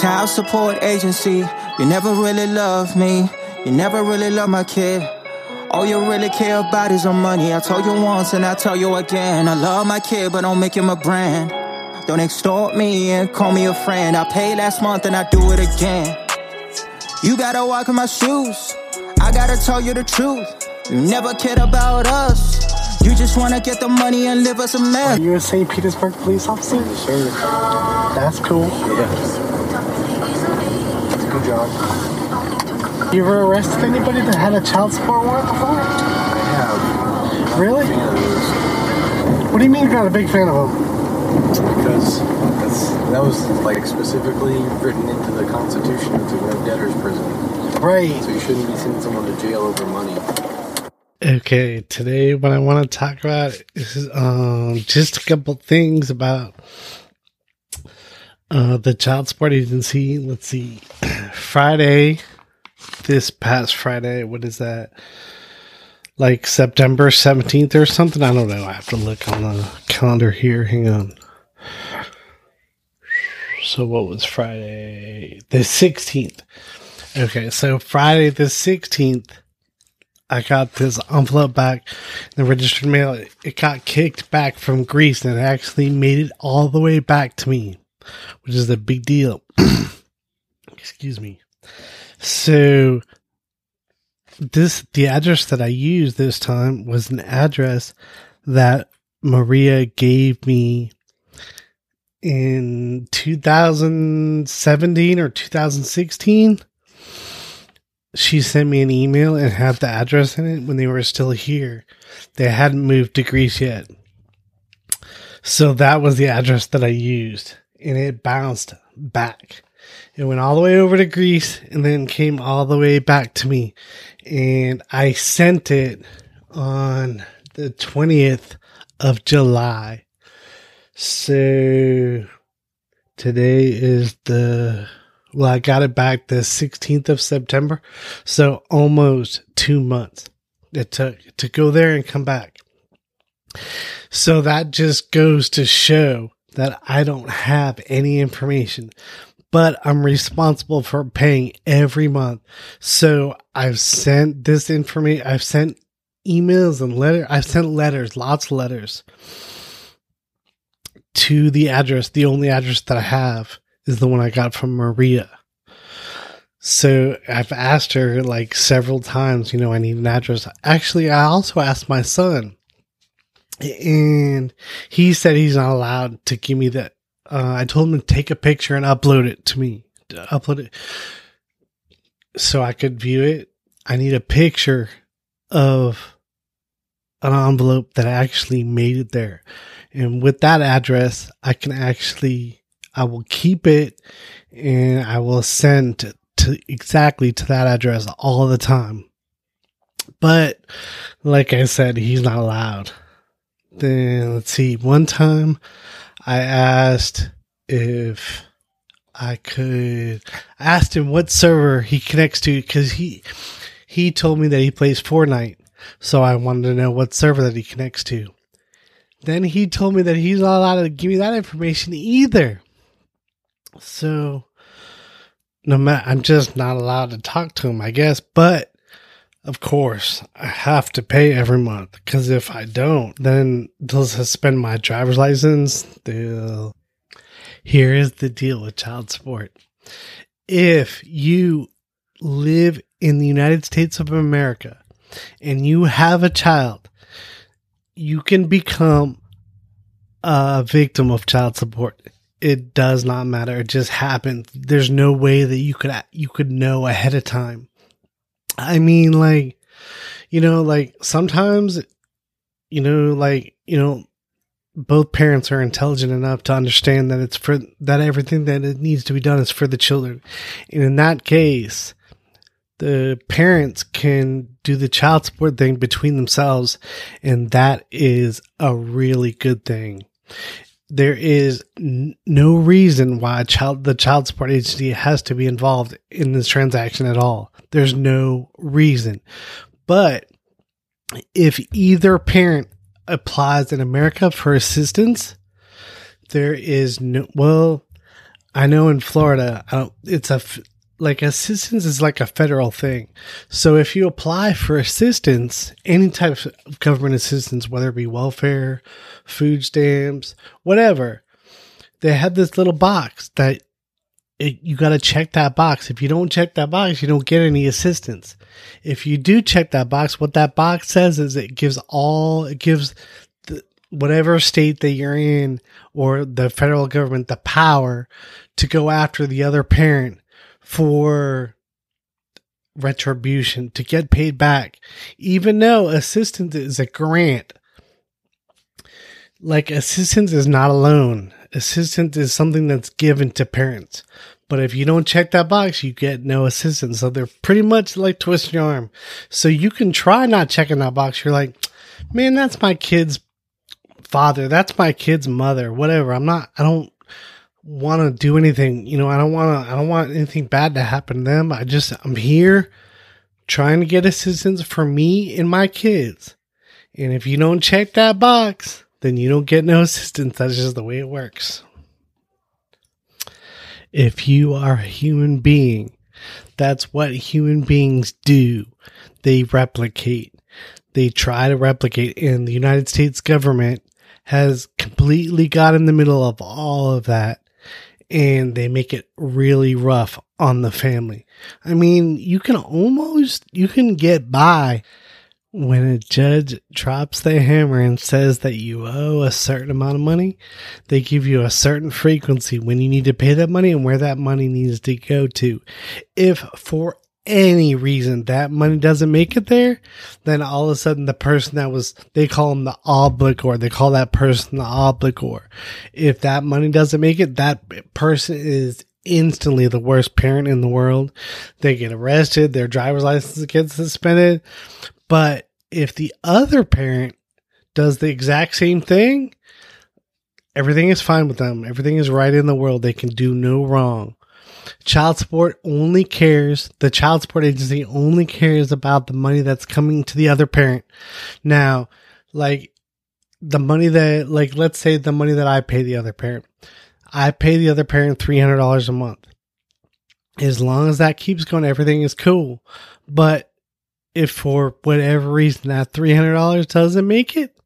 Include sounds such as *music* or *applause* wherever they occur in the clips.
Child support agency, you never really love me. You never really love my kid. All you really care about is your money. I told you once and I tell you again. I love my kid, but don't make him a brand. Don't extort me and call me a friend. I paid last month and I do it again. You gotta walk in my shoes. I gotta tell you the truth. You never cared about us. You just wanna get the money and live us a mess. Are you a St. Petersburg police officer? Sure. That's cool. Yeah. You ever arrested anybody that had a child support warrant before? Yeah. Really? What do you mean you're not a big fan of them? because that's, that was like specifically written into the Constitution. to a no debtor's prison. Right. So you shouldn't be sending someone to jail over money. Okay, today what I want to talk about is um just a couple things about uh the child support agency. Let's see. Friday, this past Friday, what is that? Like September 17th or something? I don't know. I have to look on the calendar here. Hang on. So what was Friday? The 16th. Okay, so Friday the 16th I got this envelope back in the registered mail. It, got kicked back from Greece and it actually made it all the way back to me, which is a big deal. *clears throat* Excuse me. So this the address that I used this time was an address that Maria gave me in 2017 or 2016 she sent me an email and had the address in it when they were still here. They hadn't moved to Greece yet. So that was the address that I used and it bounced back. It went all the way over to Greece and then came all the way back to me. And I sent it on the 20th of July. So today is the well, I got it back the 16th of September. So almost two months it took to go there and come back. So that just goes to show that I don't have any information, but I'm responsible for paying every month. So I've sent this information, I've sent emails and letters, I've sent letters, lots of letters to the address. The only address that I have is the one I got from Maria. So I've asked her like several times, you know, I need an address. Actually, I also asked my son, and he said he's not allowed to give me that. Uh, I told him to take a picture and upload it to me, to upload it so I could view it. I need a picture of an envelope that actually made it there. And with that address, I can actually, I will keep it and I will send to, to exactly to that address all the time. But like I said, he's not allowed. Then let's see. One time I asked if I could I asked him what server he connects to because he he told me that he plays Fortnite. So I wanted to know what server that he connects to. Then he told me that he's not allowed to give me that information either. So no matter I'm just not allowed to talk to him, I guess. But of course, I have to pay every month because if I don't, then they'll suspend my driver's license. They'll. Here is the deal with child support. If you live in the United States of America and you have a child, you can become a victim of child support. It does not matter. It just happens. There's no way that you could you could know ahead of time. I mean, like, you know, like sometimes, you know, like, you know, both parents are intelligent enough to understand that it's for that everything that it needs to be done is for the children. And in that case, the parents can do the child support thing between themselves. And that is a really good thing. There is n- no reason why child, the child support agency has to be involved in this transaction at all. There's no reason. But if either parent applies in America for assistance, there is no, well, I know in Florida, it's a like assistance is like a federal thing. So if you apply for assistance, any type of government assistance, whether it be welfare, food stamps, whatever, they have this little box that it, you got to check that box. If you don't check that box, you don't get any assistance. If you do check that box, what that box says is it gives all, it gives the, whatever state that you're in or the federal government the power to go after the other parent for retribution to get paid back, even though assistance is a grant. Like assistance is not a loan. Assistance is something that's given to parents. But if you don't check that box, you get no assistance. So they're pretty much like twisting your arm. So you can try not checking that box. You're like, man, that's my kid's father. That's my kid's mother. Whatever. I'm not, I don't want to do anything. You know, I don't want to, I don't want anything bad to happen to them. I just, I'm here trying to get assistance for me and my kids. And if you don't check that box, then you don't get no assistance. That's just the way it works. If you are a human being, that's what human beings do. They replicate. They try to replicate. And the United States government has completely got in the middle of all of that. And they make it really rough on the family. I mean, you can almost, you can get by when a judge drops the hammer and says that you owe a certain amount of money, they give you a certain frequency when you need to pay that money and where that money needs to go to. If for any reason that money doesn't make it there, then all of a sudden the person that was, they call them the obligor. They call that person the obligor. If that money doesn't make it, that person is instantly the worst parent in the world. They get arrested. Their driver's license gets suspended. But if the other parent does the exact same thing, everything is fine with them. Everything is right in the world. They can do no wrong. Child support only cares, the child support agency only cares about the money that's coming to the other parent. Now, like the money that, like, let's say the money that I pay the other parent, I pay the other parent $300 a month. As long as that keeps going, everything is cool. But if for whatever reason that $300 doesn't make it,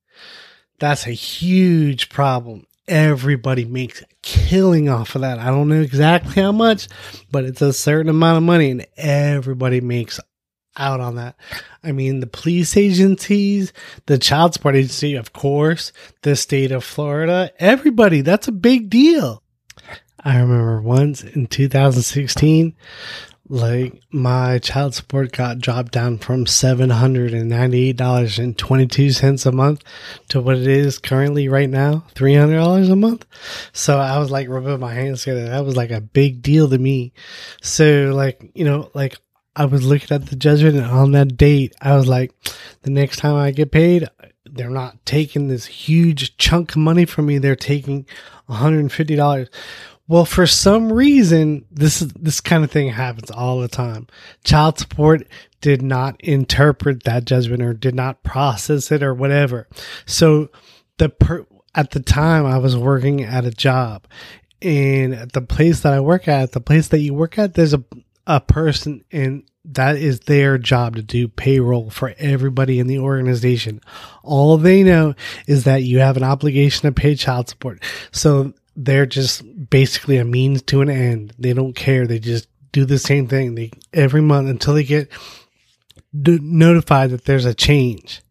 that's a huge problem. Everybody makes killing off of that. I don't know exactly how much, but it's a certain amount of money and everybody makes out on that. I mean, the police agencies, the child support agency, of course, the state of Florida, everybody, that's a big deal. I remember once in 2016, like my child support got dropped down from $798.22 a month to what it is currently right now, $300 a month. So I was like rubbing my hands together. That was like a big deal to me. So like, you know, like I was looking at the judgment and on that date, I was like, the next time I get paid, they're not taking this huge chunk of money from me. They're taking $150. Well, for some reason, this this kind of thing happens all the time. Child support did not interpret that judgment or did not process it or whatever. So the per, at the time I was working at a job and at the place that I work at, the place that you work at, there's a a person and that is their job to do payroll for everybody in the organization. All they know is that you have an obligation to pay child support. So they're just basically a means to an end. They don't care. They just do the same thing they, every month until they get d- notified that there's a change.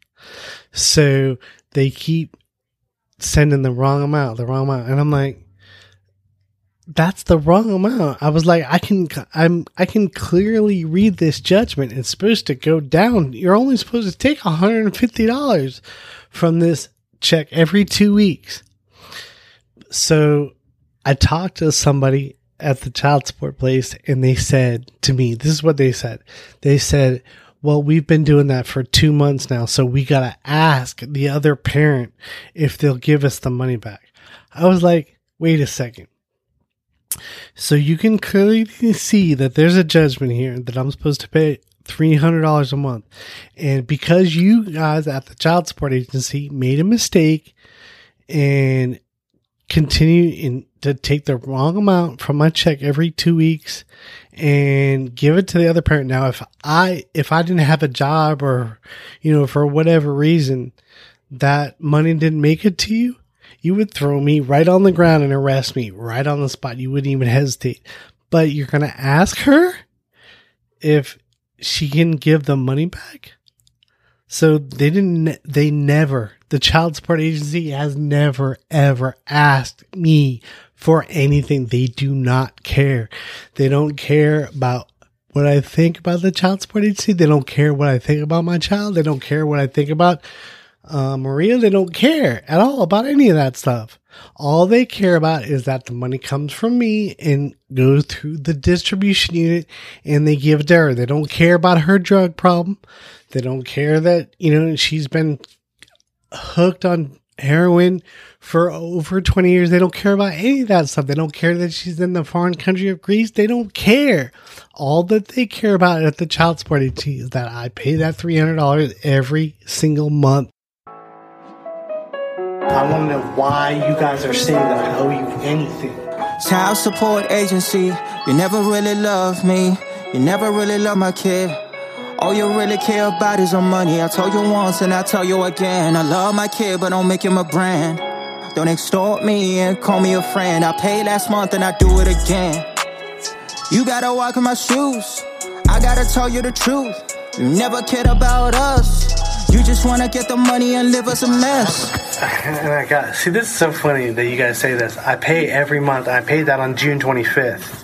So they keep sending the wrong amount, the wrong amount. And I'm like, that's the wrong amount. I was like, I can, I'm, I can clearly read this judgment. It's supposed to go down. You're only supposed to take $150 from this check every two weeks. So I talked to somebody at the child support place and they said to me, this is what they said. They said, well, we've been doing that for two months now. So we got to ask the other parent if they'll give us the money back. I was like, wait a second. So you can clearly see that there's a judgment here that I'm supposed to pay $300 a month. And because you guys at the child support agency made a mistake and continue in, to take the wrong amount from my check every two weeks and give it to the other parent. Now, if I, if I didn't have a job or, you know, for whatever reason that money didn't make it to you, you would throw me right on the ground and arrest me right on the spot. You wouldn't even hesitate. But you're going to ask her if she can give the money back? So they didn't, they never, the child support agency has never ever asked me for anything. They do not care. They don't care about what I think about the child support agency. They don't care what I think about my child. They don't care what I think about uh, Maria. They don't care at all about any of that stuff. All they care about is that the money comes from me and goes through the distribution unit and they give it to her. They don't care about her drug problem. They don't care that, you know, she's been hooked on heroin for over 20 years. They don't care about any of that stuff. They don't care that she's in the foreign country of Greece. They don't care. All that they care about at the child support agency is that I pay that $300 every single month. I want to know why you guys are saying that I owe you anything. Child support agency, you never really love me. You never really love my kid. All you really care about is your money. I told you once and I tell you again. I love my kid, but don't make him a brand. Don't extort me and call me a friend. I paid last month and I do it again. You gotta walk in my shoes. I gotta tell you the truth. You never cared about us. You just wanna get the money and live us a mess. And I got see this is so funny that you guys say this. I pay every month. I paid that on June 25th.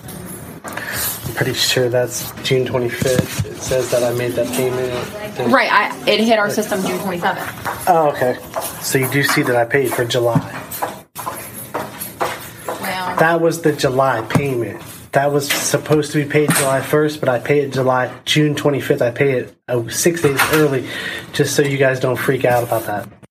I'm pretty sure that's June 25th. It says that I made that payment. Right. I, it hit our system June 27th. Oh, okay. So you do see that I paid for July. Well, That was the July payment. That was supposed to be paid July 1st, but I pay it July June 25th. I pay it uh, six days early, just so you guys don't freak out about that.